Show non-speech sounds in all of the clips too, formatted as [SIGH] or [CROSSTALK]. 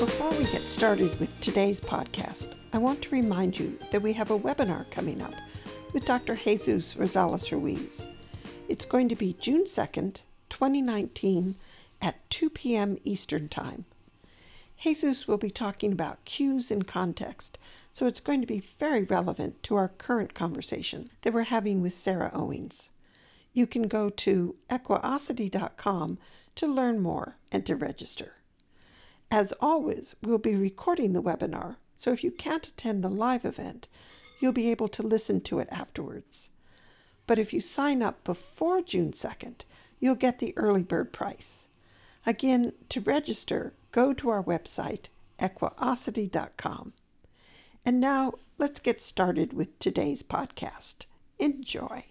Before we get started with today's podcast, I want to remind you that we have a webinar coming up with Dr. Jesus Rosales Ruiz. It's going to be June 2nd, 2019 at 2 p.m. Eastern Time. Jesus will be talking about cues in context, so it's going to be very relevant to our current conversation that we're having with Sarah Owings. You can go to equiosity.com to learn more and to register. As always, we'll be recording the webinar, so if you can't attend the live event, you'll be able to listen to it afterwards. But if you sign up before June 2nd, you'll get the early bird price. Again, to register, go to our website, equiosity.com. And now let's get started with today's podcast. Enjoy.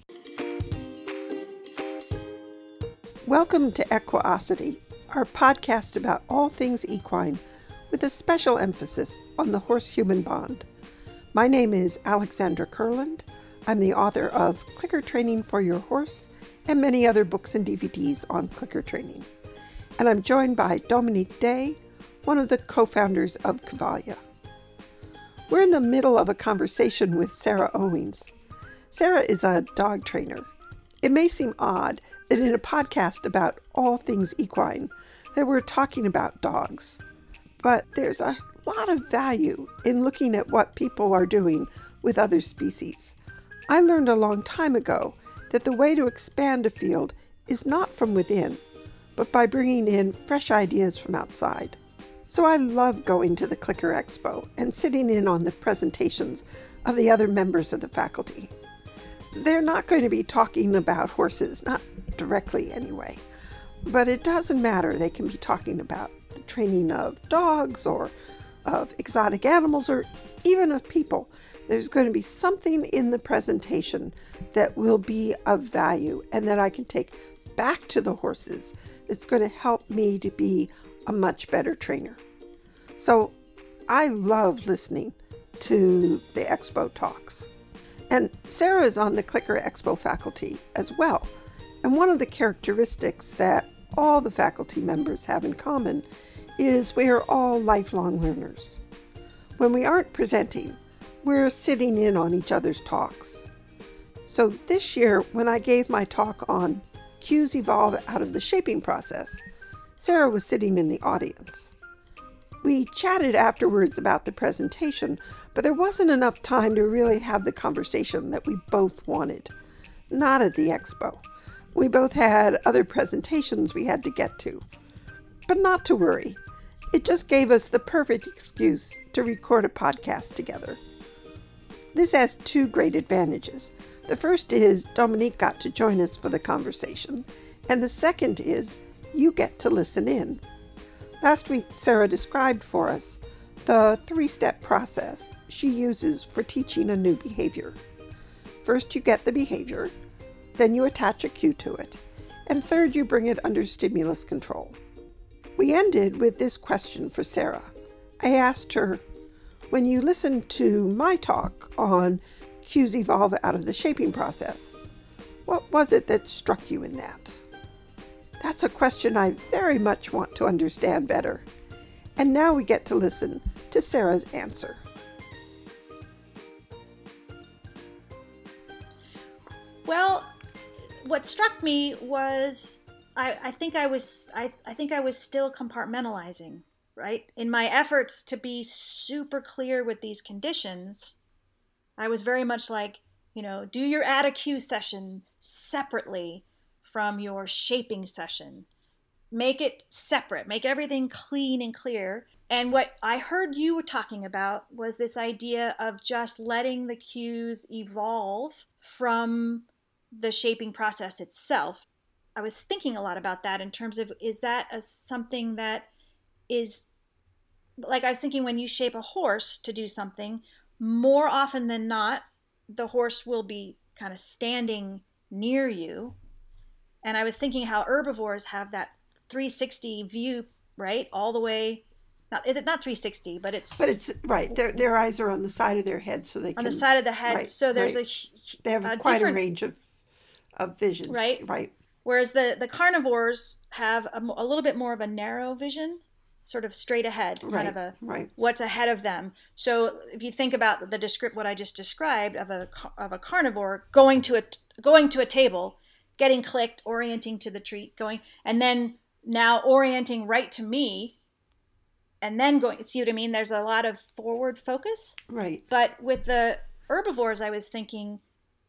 Welcome to Equiosity, our podcast about all things equine, with a special emphasis on the horse human bond. My name is Alexandra Kurland. I'm the author of Clicker Training for Your Horse and many other books and DVDs on clicker training and I'm joined by Dominique Day, one of the co founders of Cavalia. We're in the middle of a conversation with Sarah Owings. Sarah is a dog trainer. It may seem odd that in a podcast about all things equine that we're talking about dogs, but there's a lot of value in looking at what people are doing with other species. I learned a long time ago that the way to expand a field is not from within, but by bringing in fresh ideas from outside. So I love going to the Clicker Expo and sitting in on the presentations of the other members of the faculty. They're not going to be talking about horses, not directly anyway, but it doesn't matter. They can be talking about the training of dogs or of exotic animals or even of people. There's going to be something in the presentation that will be of value and that I can take back to the horses that's going to help me to be a much better trainer. So I love listening to the expo talks. And Sarah is on the Clicker Expo faculty as well. And one of the characteristics that all the faculty members have in common is we are all lifelong learners. When we aren't presenting, we're sitting in on each other's talks. So this year, when I gave my talk on cues evolve out of the shaping process. Sarah was sitting in the audience. We chatted afterwards about the presentation, but there wasn't enough time to really have the conversation that we both wanted. Not at the expo. We both had other presentations we had to get to. But not to worry. It just gave us the perfect excuse to record a podcast together. This has two great advantages. The first is Dominique got to join us for the conversation, and the second is you get to listen in. Last week, Sarah described for us the three step process she uses for teaching a new behavior. First, you get the behavior, then, you attach a cue to it, and third, you bring it under stimulus control. We ended with this question for Sarah. I asked her, When you listen to my talk on cues evolve out of the shaping process. What was it that struck you in that? That's a question I very much want to understand better. And now we get to listen to Sarah's answer. Well, what struck me was I, I think I was I, I think I was still compartmentalizing, right? In my efforts to be super clear with these conditions, I was very much like, you know, do your add a cue session separately from your shaping session. Make it separate, make everything clean and clear. And what I heard you were talking about was this idea of just letting the cues evolve from the shaping process itself. I was thinking a lot about that in terms of is that a, something that is like I was thinking when you shape a horse to do something, more often than not, the horse will be kind of standing near you. And I was thinking how herbivores have that 360 view, right? All the way. Not, is it not 360, but it's. But it's right. Their, their eyes are on the side of their head, so they can't. on can, the side of the head. right, so there's right. a. They have a quite a range of of visions. Right. Right. Whereas the, the carnivores have a, a little bit more of a narrow vision. sort of straight ahead, Right, kind of a right. what's ahead of them. So if you think about the descript what I just described of a of a carnivore going to a going to a table, getting clicked, orienting to the treat, going, and then now orienting right to me, and then going. See what I mean? There's a lot of forward focus. Right. But with the herbivores, I was thinking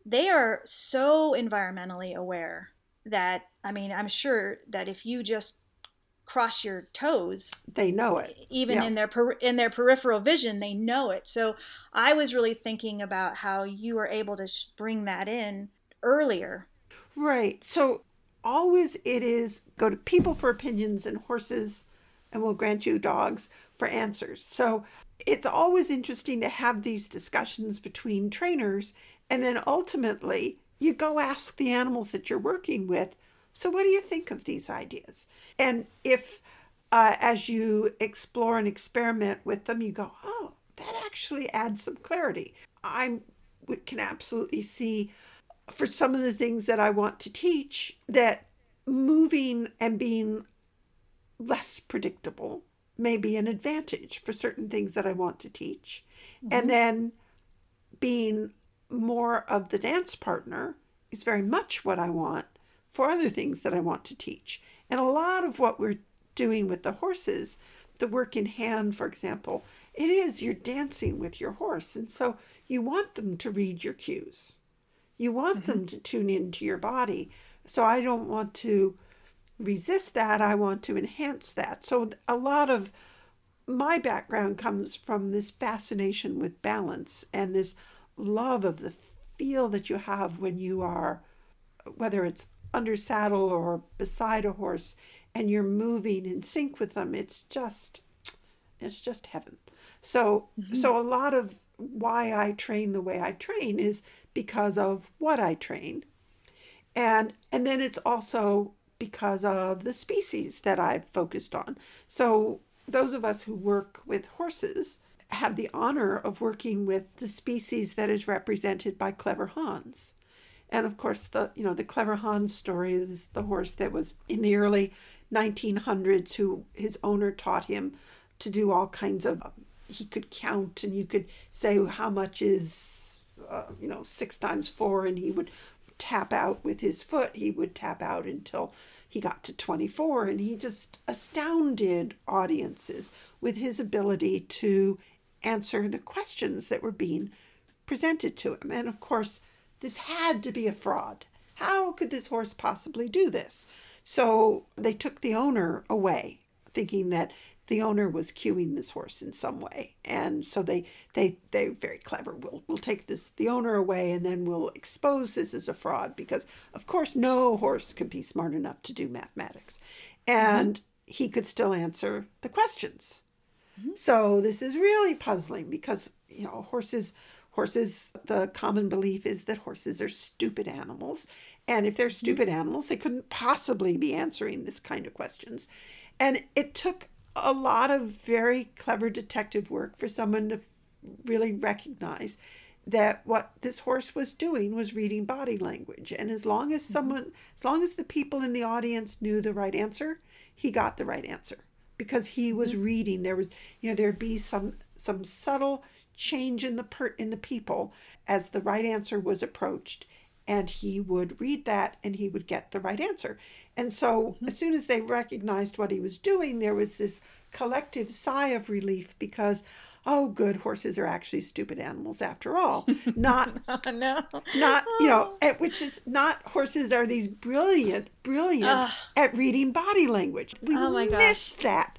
they are so environmentally aware that I mean, I'm sure that if you just cross your toes, They know it. even Yeah. in their per- in their peripheral vision, they know it. So I was really thinking about how you were able to sh- bring that in earlier. Right. So always it is go to people for opinions and horses, and we'll grant you dogs for answers. So it's always interesting to have these discussions between trainers, and then ultimately you go ask the animals that you're working with. So, what do you think of these ideas? And if, uh, as you explore and experiment with them, you go, oh, that actually adds some clarity. I can absolutely see for some of the things that I want to teach that moving and being less predictable may be an advantage for certain things that I want to teach. And mm-hmm. then being more of the dance partner is very much what I want for other things that I want to teach. And a lot of what we're doing with the horses, the work in hand, for example, it is you're dancing with your horse. And so you want them to read your cues. You want mm-hmm. them to tune into your body. So I don't want to resist that. I want to enhance that. So a lot of my background comes from this fascination with balance and this love of the feel that you have when you are, whether it's under saddle or beside a horse, and you're moving in sync with them. It's just, it's just heaven. So, mm-hmm. so a lot of why I train the way I train is because of what I train and and then it's also because of the species that I've focused on. So those of us who work with horses have the honor of working with the species that is represented by Clever Hans. And of course the you know the Clever Hans story is the horse that was in the early 1900s who his owner taught him to do all kinds of he could count and you could say how much is uh, you know six times four and he would tap out with his foot. He would tap out until he got to 24 and he just astounded audiences with his ability to answer the questions that were being presented to him. And of course this had to be a fraud. How could this horse possibly do this? So they took the owner away thinking that the owner was cueing this horse in some way. And so they they they're very clever. We'll we'll take this the owner away and then we'll expose this as a fraud because of course no horse could be smart enough to do mathematics. Mm-hmm. And he could still answer the questions. Mm-hmm. So this is really puzzling because you know horses horses the common belief is that horses are stupid animals. And if they're mm-hmm. stupid animals they couldn't possibly be answering this kind of questions. And it took a lot of very clever detective work for someone to f- really recognize that what this horse was doing was reading body language. And as long as mm-hmm. someone as long as the people in the audience knew the right answer he got the right answer because he was mm-hmm. reading. There was you know there'd be some some subtle change in the per in the people as the right answer was approached and he would read that and he would get the right answer. And so mm-hmm. as soon as they recognized what he was doing there was this collective sigh of relief because oh good horses are actually stupid animals after all. [LAUGHS] Not [LAUGHS] no. not you know oh. at which is not horses are these brilliant brilliant at reading body language. We Oh my gosh. missed that.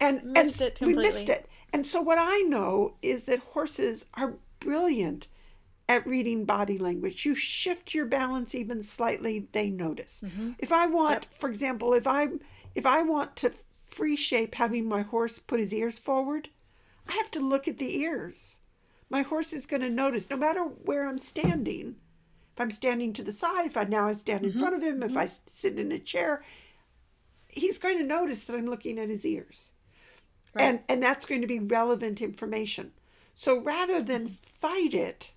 And Missed and we missed it. And so what i know is that horses are brilliant at reading body language you shift your balance even slightly they notice Mm-hmm. if i want for example if i if i want to free shape having my horse put his ears forward i have to look at the ears my horse is going to notice no matter where I'm standing. If I'm standing to the side, if I now I stand in front of him, if I sit in a chair, he's going to notice that I'm looking at his ears. And and that's going to be relevant information. So rather than fight it,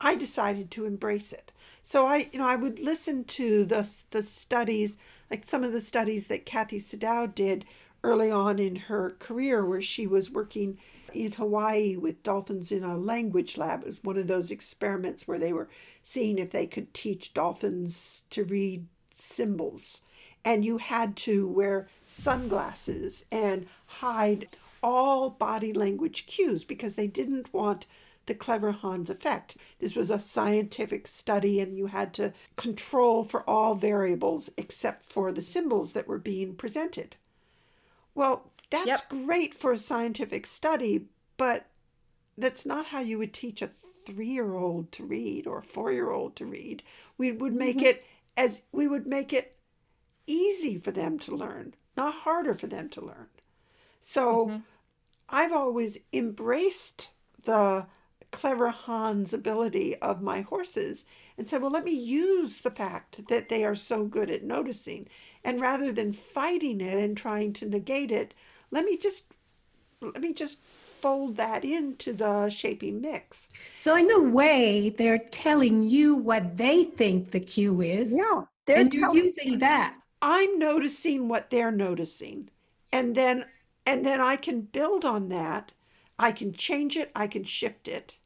I decided to embrace it. So I, you know, I would listen to the the studies, like some of the studies that Kathy Sdao did early on in her career where she was working in Hawaii with dolphins in a language lab. It was one of those experiments where they were seeing if they could teach dolphins to read symbols. And you had to wear sunglasses and hide all body language cues because they didn't want the clever Hans effect. This was a scientific study, and you had to control for all variables except for the symbols that were being presented. Well, that's yep. great for a scientific study, but that's not how you would teach a three year old to read or a four year old to read. We would make mm-hmm. it as we would make it easy for them to learn, not harder for them to learn. So mm-hmm. I've always embraced the clever Hans ability of my horses and said, well, let me use the fact that they are so good at noticing. And rather than fighting it and trying to negate it, let me just let me just fold that into the shaping mix. So in a way, they're telling you what they think the cue is. Yeah. They're and you're using that. I'm noticing what they're noticing. And then and then I can build on that. I can change it, I can shift it.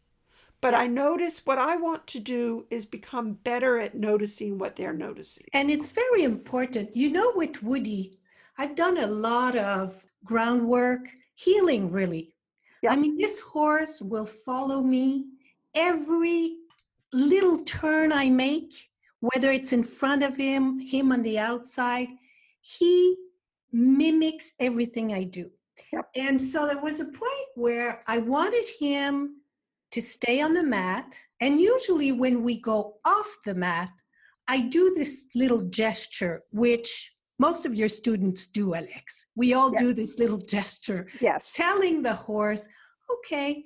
But I notice what I want to do is become better at noticing what they're noticing. And it's very important. You know, with Woody, I've done a lot of groundwork, healing really. Yeah. I mean, this horse will follow me every little turn I make, whether it's in front of him, him on the outside. He mimics everything I do. Yep. And so there was a point where I wanted him to stay on the mat. And usually, when we go off the mat, I do this little gesture, which most of your students do, Alex. We all yes. do this little gesture, yes. telling the horse, okay,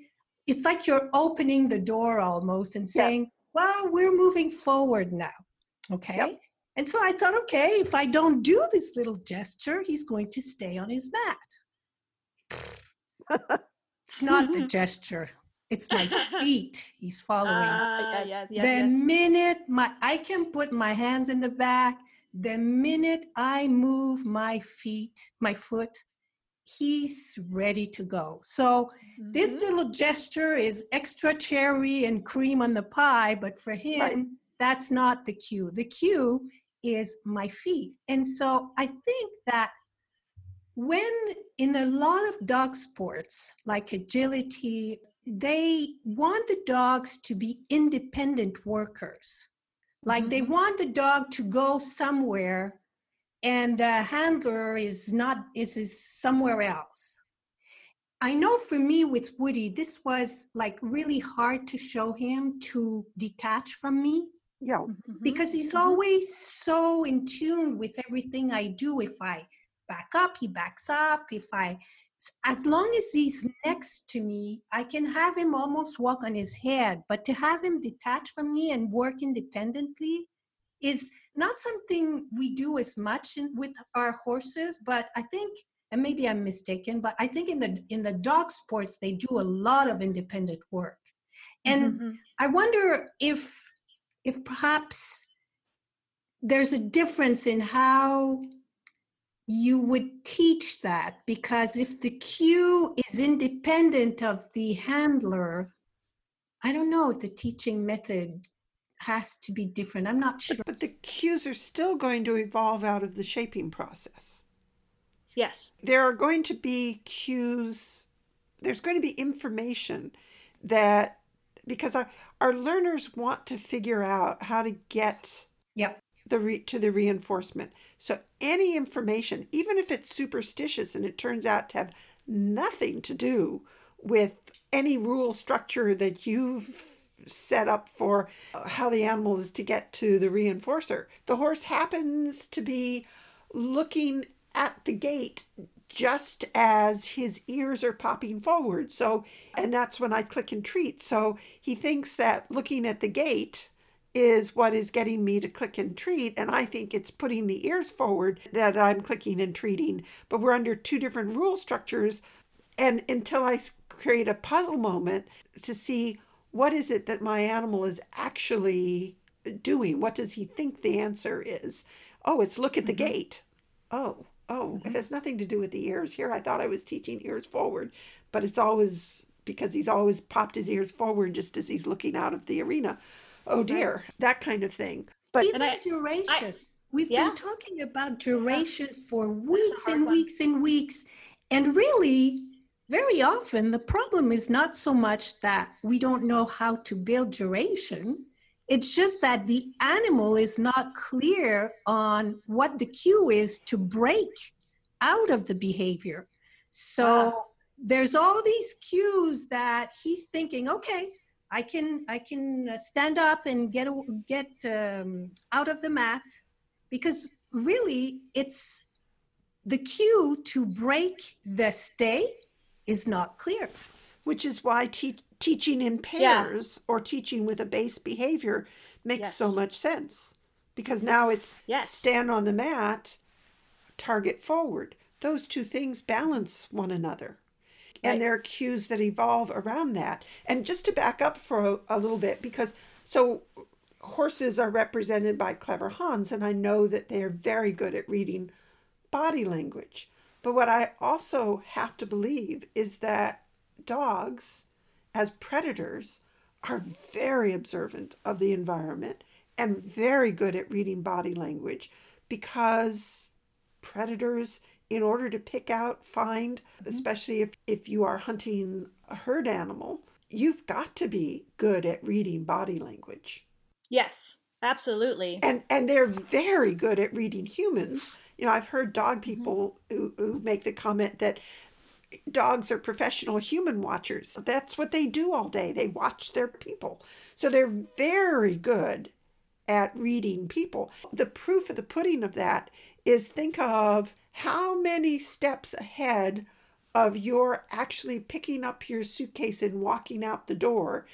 it's like you're opening the door almost and saying, yes. well, we're moving forward now. Okay. Yep. And so I thought, okay, if I don't do this little gesture, he's going to stay on his mat. [LAUGHS] it's not the mm-hmm. gesture. It's my feet he's following. Uh, yes, yes, the yes. minute my I can put my hands in the back, the minute I move my feet, my foot, he's ready to go. So mm-hmm. this little gesture is extra cherry and cream on the pie, but for him, right. that's not the cue. The cue is my feet. And so I think that when in a lot of dog sports like agility they want the dogs to be independent workers like mm-hmm. they want the dog to go somewhere and the handler is not is, is somewhere else i know for me with woody this was like really hard to show him to detach from me yeah mm-hmm. because he's mm-hmm. always so in tune with everything i do if i back up he backs up if i as long as he's next to me i can have him almost walk on his head but to have him detach from me and work independently is not something we do as much in, with our horses but i think and maybe i'm mistaken but i think in the in the dog sports they do a lot of independent work and mm-hmm. i wonder if if perhaps there's a difference in how you would teach that because if the cue is independent of the handler, I don't know if the teaching method has to be different. I'm not sure. But, but the cues are still going to evolve out of the shaping process. Yes. There are going to be cues, there's going to be information that, because our, our learners want to figure out how to get yep the re- to the reinforcement. So any information, even if it's superstitious and it turns out to have nothing to do with any rule structure that you've set up for uh, how the animal is to get to the reinforcer. The horse happens to be looking at the gate just as his ears are popping forward. So, and that's when I click and treat. So he thinks that looking at the gate is what is getting me to click and treat. And I think it's putting the ears forward that I'm clicking and treating. But we're under two different rule structures. And until I create a puzzle moment to see what is it that my animal is actually doing, what does he think the answer is? Oh, it's look at the mm-hmm. gate. Oh, oh, it has nothing to do with the ears. Here I thought I was teaching ears forward, but it's always because he's always popped his ears forward just as he's looking out of the arena. Oh dear, that kind of thing. But even I, duration. I, We've yeah. been talking about duration yeah. for weeks and one. weeks and weeks. And really, very often, the problem is not so much that we don't know how to build duration. It's just that the animal is not clear on what the cue is to break out of the behavior. So ah. there's all these cues that he's thinking, okay, I can I can stand up and get get um, out of the mat because really it's the cue to break the stay is not clear. Which is why te- teaching in pairs yeah. or teaching with a base behavior makes yes. so much sense. Because now it's yes. stand on the mat, target forward. Those two things balance one another. Right. And there are cues that evolve around that. And just to back up for a, a little bit, because so horses are represented by clever Hans, and I know that they are very good at reading body language. But what I also have to believe is that dogs, as predators, are very observant of the environment and very good at reading body language because predators, in order to pick out, find, mm-hmm. especially if, if you are hunting a herd animal, you've got to be good at reading body language. Yes, absolutely. And and they're very good at reading humans. You know, I've heard dog mm-hmm. people who, who make the comment that dogs are professional human watchers. That's what they do all day. They watch their people. So they're very good at reading people. The proof of the pudding of that is think of how many steps ahead of your actually picking up your suitcase and walking out the door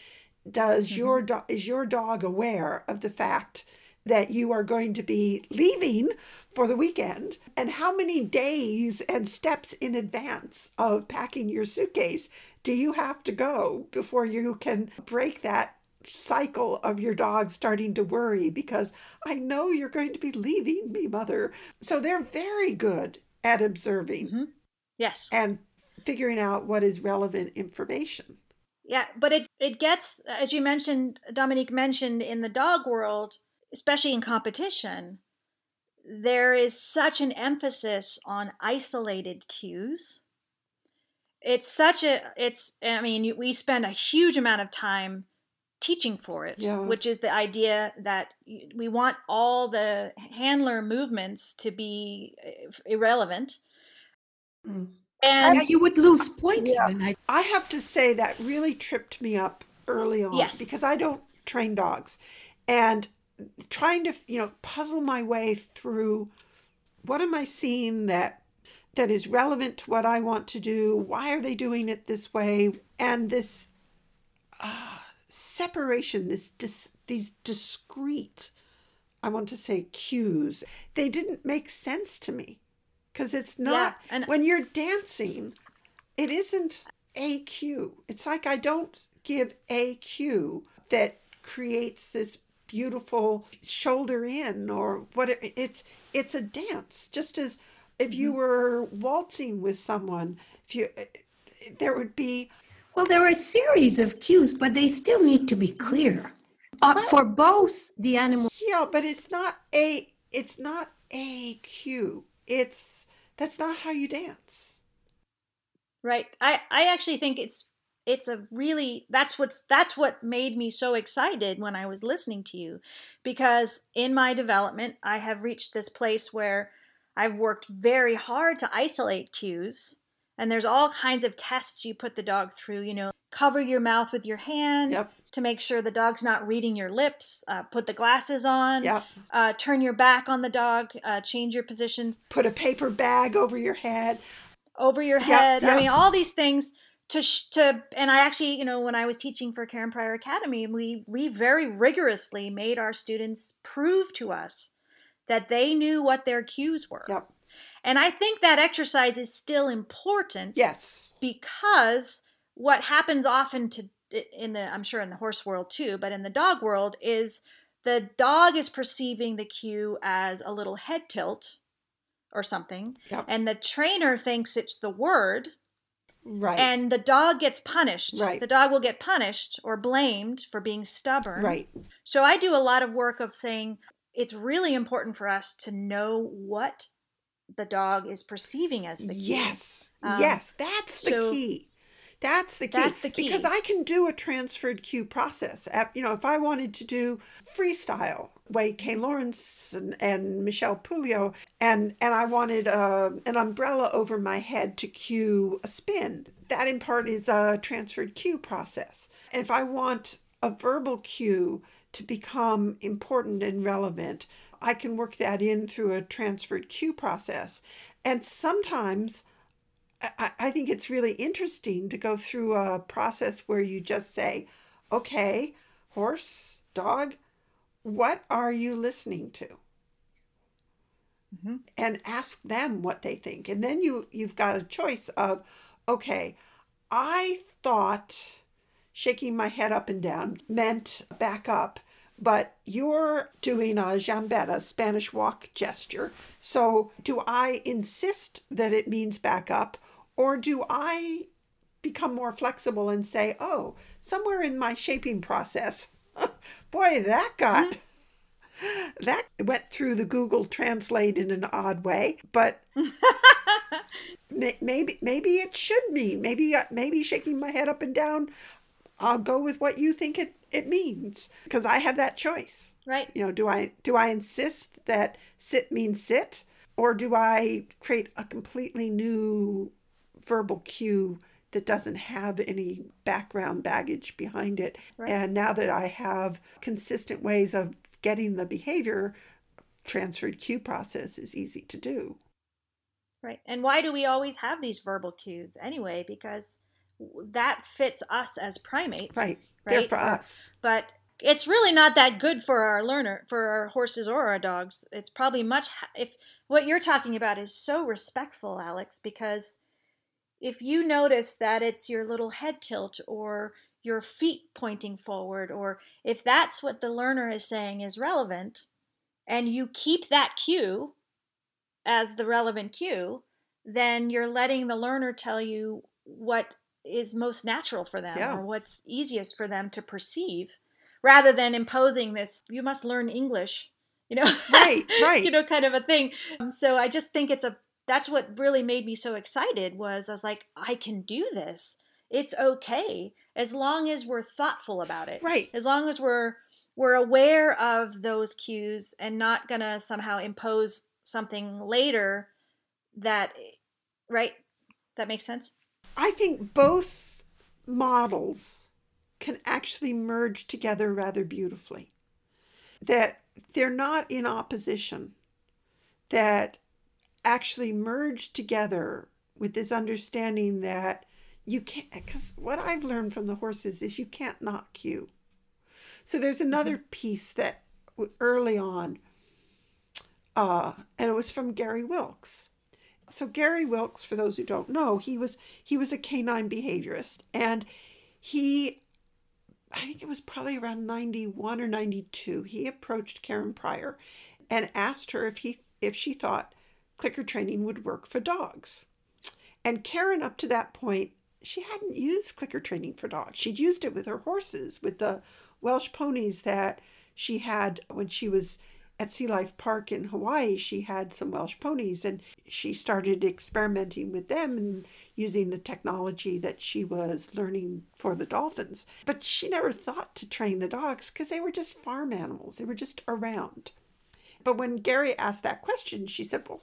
does mm-hmm. your do- is your dog aware of the fact that you are going to be leaving for the weekend and how many days and steps in advance of packing your suitcase do you have to go before you can break that cycle of your dog starting to worry because I know you're going to be leaving me, mother. So they're very good at observing. Mm-hmm. Yes. And figuring out what is relevant information. Yeah, but it it gets as you mentioned Dominique mentioned in the dog world, especially in competition, there is such an emphasis on isolated cues. It's such a it's I mean we spend a huge amount of time teaching for it, yeah. which is the idea that we want all the handler movements to be uh, irrelevant. Mm. And yeah, you would lose point yeah. I-, I have to say that really tripped me up early on yes. because I don't train dogs. And trying to, you know, puzzle my way through what am I seeing that that is relevant to what I want to do? Why are they doing it this way? And this uh, separation, this dis- these discrete, I want to say cues, they didn't make sense to me. Because it's not yeah, and when you're dancing it isn't a cue. It's like i don't give a cue that creates this beautiful shoulder in or what it, it's it's a dance. Just as if you mm-hmm. were waltzing with someone if you there would be well there are a series of cues but they still need to be clear uh, for both the animal yeah but it's not a it's not a cue it's that's not how you dance. Right. I I actually think it's it's a really that's what's that's what made me so excited when I was listening to you because in my development I have reached this place where I've worked very hard to isolate cues and there's all kinds of tests you put the dog through, you know, cover your mouth with your hand, yep to make sure the dog's not reading your lips. Uh, put the glasses on. Yeah. Uh, turn your back on the dog. Uh, change your positions. Put a paper bag over your head. Over your head. I mean, all these things to sh- to. And I actually, you know, when I was teaching for Karen Pryor Academy, we we very rigorously made our students prove to us that they knew what their cues were. Yep. And I think that exercise is still important. Yes. Because what happens often to in the I'm sure in the horse world too, but in the dog world is the dog is perceiving the cue as a little head tilt or something, Yep. and the trainer thinks it's the word, Right. and the dog gets punished. Right. The dog will get punished or blamed for being stubborn. right. So I do a lot of work of saying it's really important for us to know what the dog is perceiving as the key. Yes. Um, yes. That's the so key. That's the key. that's the key. Because I can do a transferred cue process. You know, if I wanted to do freestyle, way Kay Laurence and, and Michele Pouliot, and and I wanted uh, an umbrella over my head to cue a spin, that in part is a transferred cue process. And if I want a verbal cue to become important and relevant, I can work that in through a transferred cue process. And sometimes I, I think it's really interesting to go through a process where you just say, okay, horse, dog, what are you listening to? Mhm. And ask them what they think. And then you, you've got a choice of, okay, I thought shaking my head up and down meant back up, but you're doing a jambette, Spanish walk gesture. So do I insist that it means back up, or do I become more flexible and say, oh, somewhere in my shaping process, [LAUGHS] boy, that got. [LAUGHS] That went through the Google Translate in an odd way, but [LAUGHS] maybe maybe it should mean maybe uh, maybe shaking my head up and down i'll go with what you think it, it means because i have that choice Right. you know do i do i insist that sit means sit or do i create a completely new verbal cue that doesn't have any background baggage behind it Right. and now that i have consistent ways of getting the behavior transferred cue process is easy to do Right. And why do we always have these verbal cues anyway? Because that fits us as primates. right they're for us But it's really not that good for our learner, for our horses or our dogs. It's probably much, if what you're talking about is so respectful, Alex, because if you notice that it's your little head tilt or your feet pointing forward, or if that's what the learner is saying is relevant, and you keep that cue as the relevant cue, then you're letting the learner tell you what is most natural for them Yeah. or what's easiest for them to perceive rather than imposing this you must learn english you know Right, [LAUGHS] right. you know kind of a thing Um, so i just think it's a that's what really made me so excited was i was like i can do this it's okay as long as we're thoughtful about it Right. as long as we're we're aware of those cues and not gonna somehow impose something later that right that makes sense I think both models can actually merge together rather beautifully. That they're not in opposition, that actually merge together with this understanding that you can't, because what I've learned from the horses is you can't not cue. So there's another piece that early on, uh, and it was from Gary Wilkes so Gary Wilkes, for those who don't know, he was he was a canine behaviorist, and he, I think it was probably around ninety one or ninety two. He approached Karen Pryor, and asked her if he if she thought clicker training would work for dogs, and Karen up to that point she hadn't used clicker training for dogs. She'd used it with her horses, with the Welsh ponies that she had when she was at Sea Life Park in Hawaii, she had some Welsh ponies and she started experimenting with them and using the technology that she was learning for the dolphins. But she never thought to train the dogs because they were just farm animals, they were just around. But when Gary asked that question, she said, Well,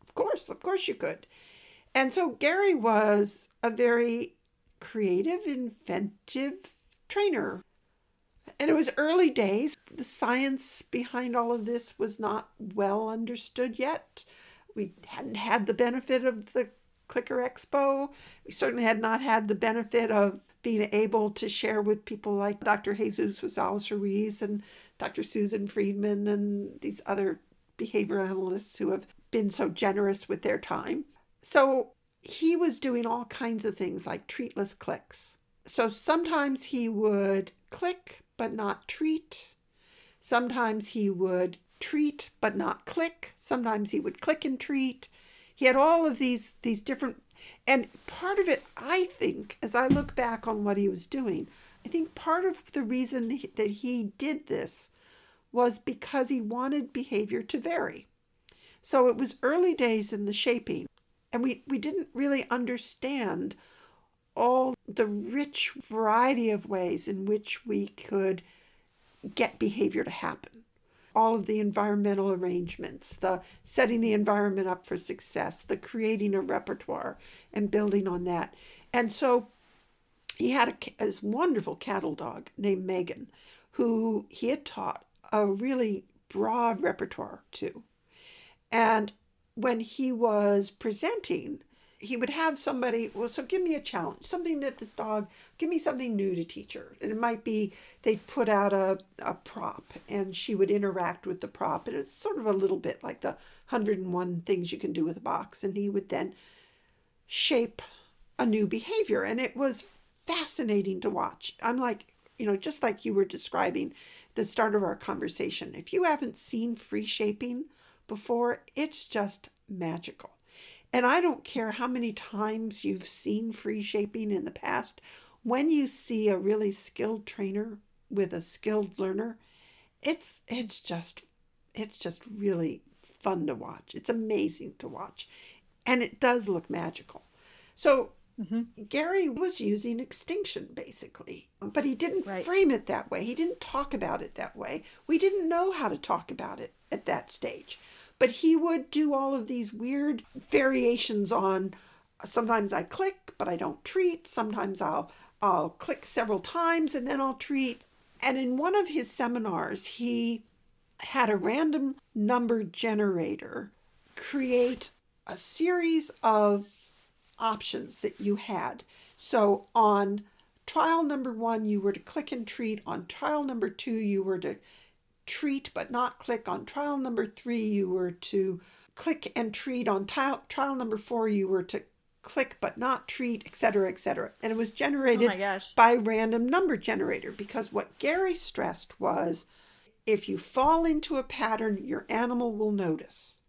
of course, of course you could. And so Gary was a very creative, inventive trainer. And it was early days. The science behind all of this was not well understood yet. We hadn't had the benefit of the Clicker Expo. We certainly had not had the benefit of being able to share with people like Dr. Jesus Rosales Ruiz and Dr. Susan Friedman and these other behavior analysts who have been so generous with their time. So he was doing all kinds of things like treatless clicks. So sometimes he would click but not treat. Sometimes he would treat but not click. Sometimes he would click and treat. He had all of these these different and part of it I think as I look back on what he was doing, I think part of the reason that he did this was because he wanted behavior to vary. So it was early days in the shaping and we, we didn't really understand all the rich variety of ways in which we could get behavior to happen. All of the environmental arrangements, the setting the environment up for success, the creating a repertoire and building on that. And so he had a, this wonderful cattle dog named Megan, who he had taught a really broad repertoire to. And when he was presenting, he would have somebody, well, so give me a challenge, something that this dog, give me something new to teach her. And it might be they'd put out a, a prop and she would interact with the prop. And it's sort of a little bit like the 101 things you can do with a box. And he would then shape a new behavior. And it was fascinating to watch. I'm like, you know, just like you were describing the start of our conversation, if you haven't seen free shaping before, it's just magical. And I don't care how many times you've seen free shaping in the past, when you see a really skilled trainer with a skilled learner, it's it's just it's just really fun to watch. It's amazing to watch. And it does look magical. So Mm-hmm. Gary was using extinction basically, but he didn't right. frame it that way. He didn't talk about it that way. We didn't know how to talk about it at that stage. But he would do all of these weird variations on sometimes I click, but I don't treat. Sometimes I'll I'll click several times and then I'll treat. And in one of his seminars, he had a random number generator create a series of options that you had. So on trial number one, you were to click and treat. On trial number two, you were to treat but not click. On trial number three, you were to click and treat. On trial, trial number four, you were to click but not treat, etc., etc. And it was generated oh by random number generator because what Gary stressed was if you fall into a pattern, your animal will notice.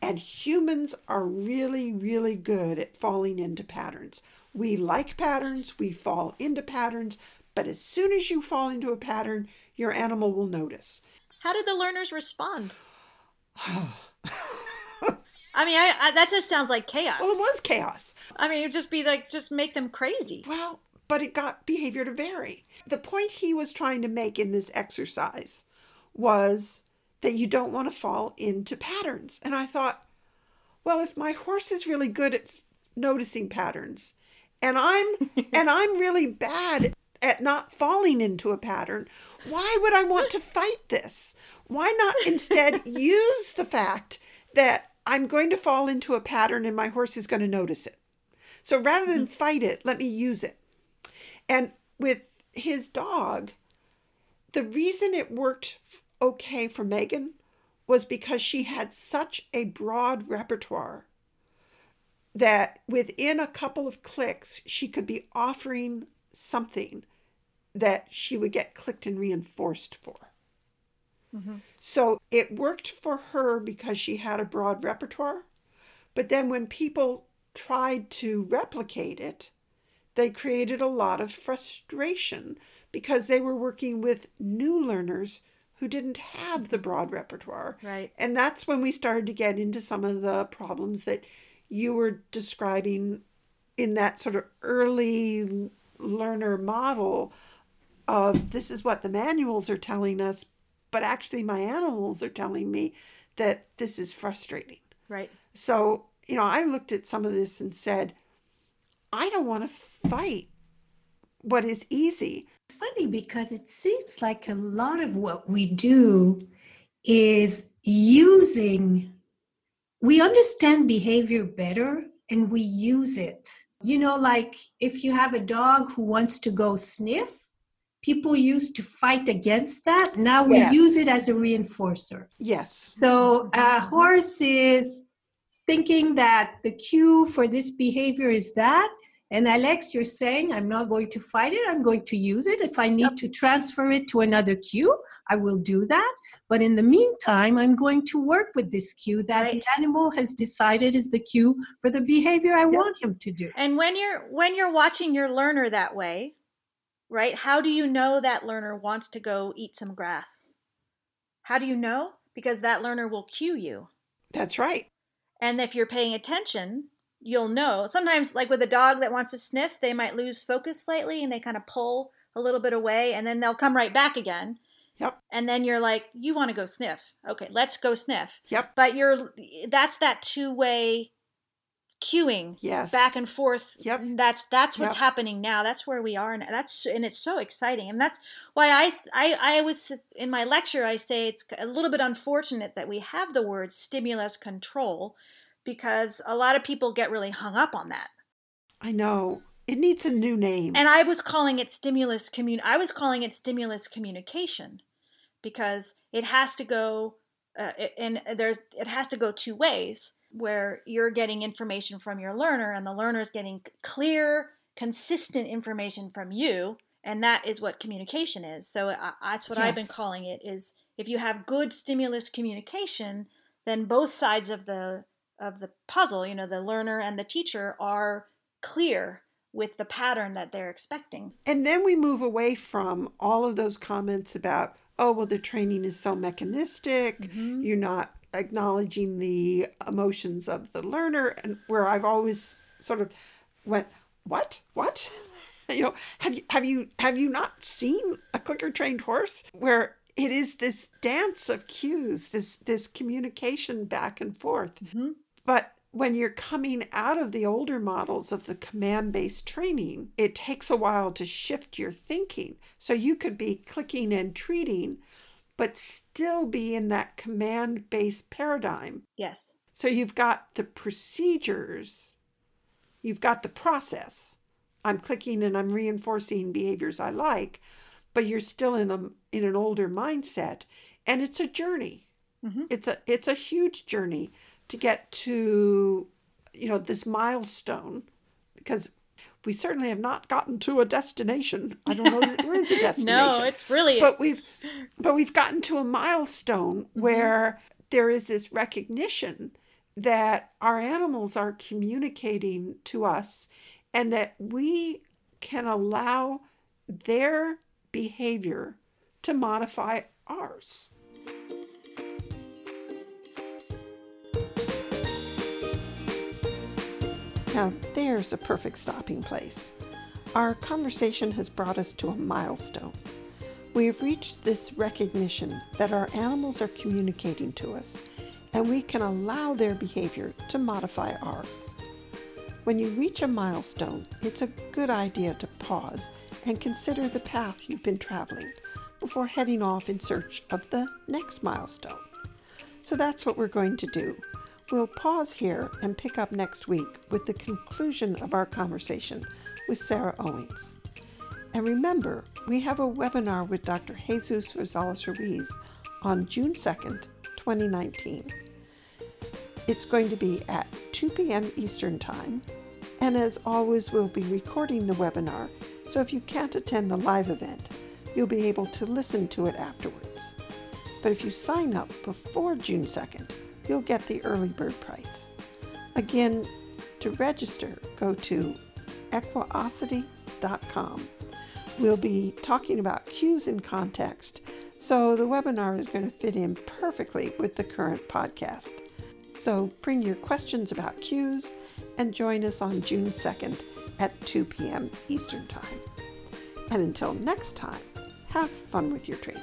And humans are really, really good at falling into patterns. We like patterns, we fall into patterns, but as soon as you fall into a pattern, your animal will notice. How did the learners respond? I mean, I, I, that just sounds like chaos. Well, it was chaos. I mean, it'd just be like, just make them crazy. Well, but it got behavior to vary. The point he was trying to make in this exercise was that you don't want to fall into patterns. And I thought, well, if my horse is really good at noticing patterns and I'm [LAUGHS] and I'm really bad at not falling into a pattern, why would I want to fight this? Why not instead [LAUGHS] use the fact that I'm going to fall into a pattern and my horse is going to notice it? So rather than mm-hmm. fight it, let me use it. And with his dog, the reason it worked okay for Megan was because she had such a broad repertoire that within a couple of clicks, she could be offering something that she would get clicked and reinforced for. Mm-hmm. So it worked for her because she had a broad repertoire. But then when people tried to replicate it, they created a lot of frustration because they were working with new learners who didn't have the broad repertoire. Right. And that's when we started to get into some of the problems that you were describing in that sort of early learner model of this is what the manuals are telling us, but actually my animals are telling me that this is frustrating. Right. So, you know, I looked at some of this and said, I don't want to fight what is easy. It's funny because it seems like a lot of what we do is using, we understand behavior better and we use it. You know, like if you have a dog who wants to go sniff, people used to fight against that. Now we yes. use it as a reinforcer. Yes. So uh, a horse is thinking that the cue for this behavior is that. And Alex, you're saying, I'm not going to fight it, I'm going to use it. If I need yep. to transfer it to another cue, I will do that. But in the meantime, I'm going to work with this cue that right. the animal has decided is the cue for the behavior I yep. want him to do. And when you're when you're watching your learner that way, right? How do you know that learner wants to go eat some grass? How do you know? Because that learner will cue you. That's right. And if you're paying attention, you'll know. Sometimes, like with a dog that wants to sniff, they might lose focus slightly and they kind of pull a little bit away and then they'll come right back again. Yep. And then you're like, you want to go sniff. Okay, let's go sniff. Yep. But you're that's that two-way cueing yes. back and forth. Yep. That's that's what's yep. happening now. That's where we are and that's and it's so exciting. And that's why I I I was in my lecture I say it's a little bit unfortunate that we have the word stimulus control because a lot of people get really hung up on that. I know. It needs a new name. And I was calling it stimulus commun I was calling it stimulus communication because it has to go uh, and there's it has to go two ways where you're getting information from your learner and the learner is getting clear consistent information from you and that is what communication is so uh, that's what yes. i've been calling it is if you have good stimulus communication then both sides of the of the puzzle you know the learner and the teacher are clear with the pattern that they're expecting. And then we move away from all of those comments about, oh, well, the training is so mechanistic, mm-hmm. you're not acknowledging the emotions of the learner, and where I've always sort of went, what? What? [LAUGHS] you know, have you have you have you not seen a clicker trained horse where it is this dance of cues, this this communication back and forth. Mm-hmm. But when you're coming out of the older models of the command based training, it takes a while to shift your thinking. So you could be clicking and treating, but still be in that command based paradigm. Yes. So you've got the procedures, you've got the process. I'm clicking and I'm reinforcing behaviors I like, but you're still in a in an older mindset, and it's a journey. Mm-hmm. It's a it's a huge journey to get to you know this milestone because we certainly have not gotten to a destination. I don't know that there is a [LAUGHS] destination. no, it's really But we've but we've gotten to a milestone mm-hmm. where there is this recognition that our animals are communicating to us and that we can allow their behavior to modify ours. Now, there's a perfect stopping place. Our conversation has brought us to a milestone. We have reached this recognition that our animals are communicating to us, and we can allow their behavior to modify ours. When you reach a milestone, it's a good idea to pause and consider the path you've been traveling before heading off in search of the next milestone. So that's what we're going to do. We'll pause here and pick up next week with the conclusion of our conversation with Sarah Owings. And remember, we have a webinar with Dr. Jesus Rosales Ruiz on June 2nd, 2019. It's going to be at 2 p.m. Eastern Time, and as always, we'll be recording the webinar, so if you can't attend the live event, you'll be able to listen to it afterwards. But if you sign up before June 2nd, you'll get the early bird price. Again, to register, go to equiosity.com. We'll be talking about cues in context, so the webinar is going to fit in perfectly with the current podcast. So bring your questions about cues and join us on June 2nd at 2 p.m. Eastern Time. And until next time, have fun with your training.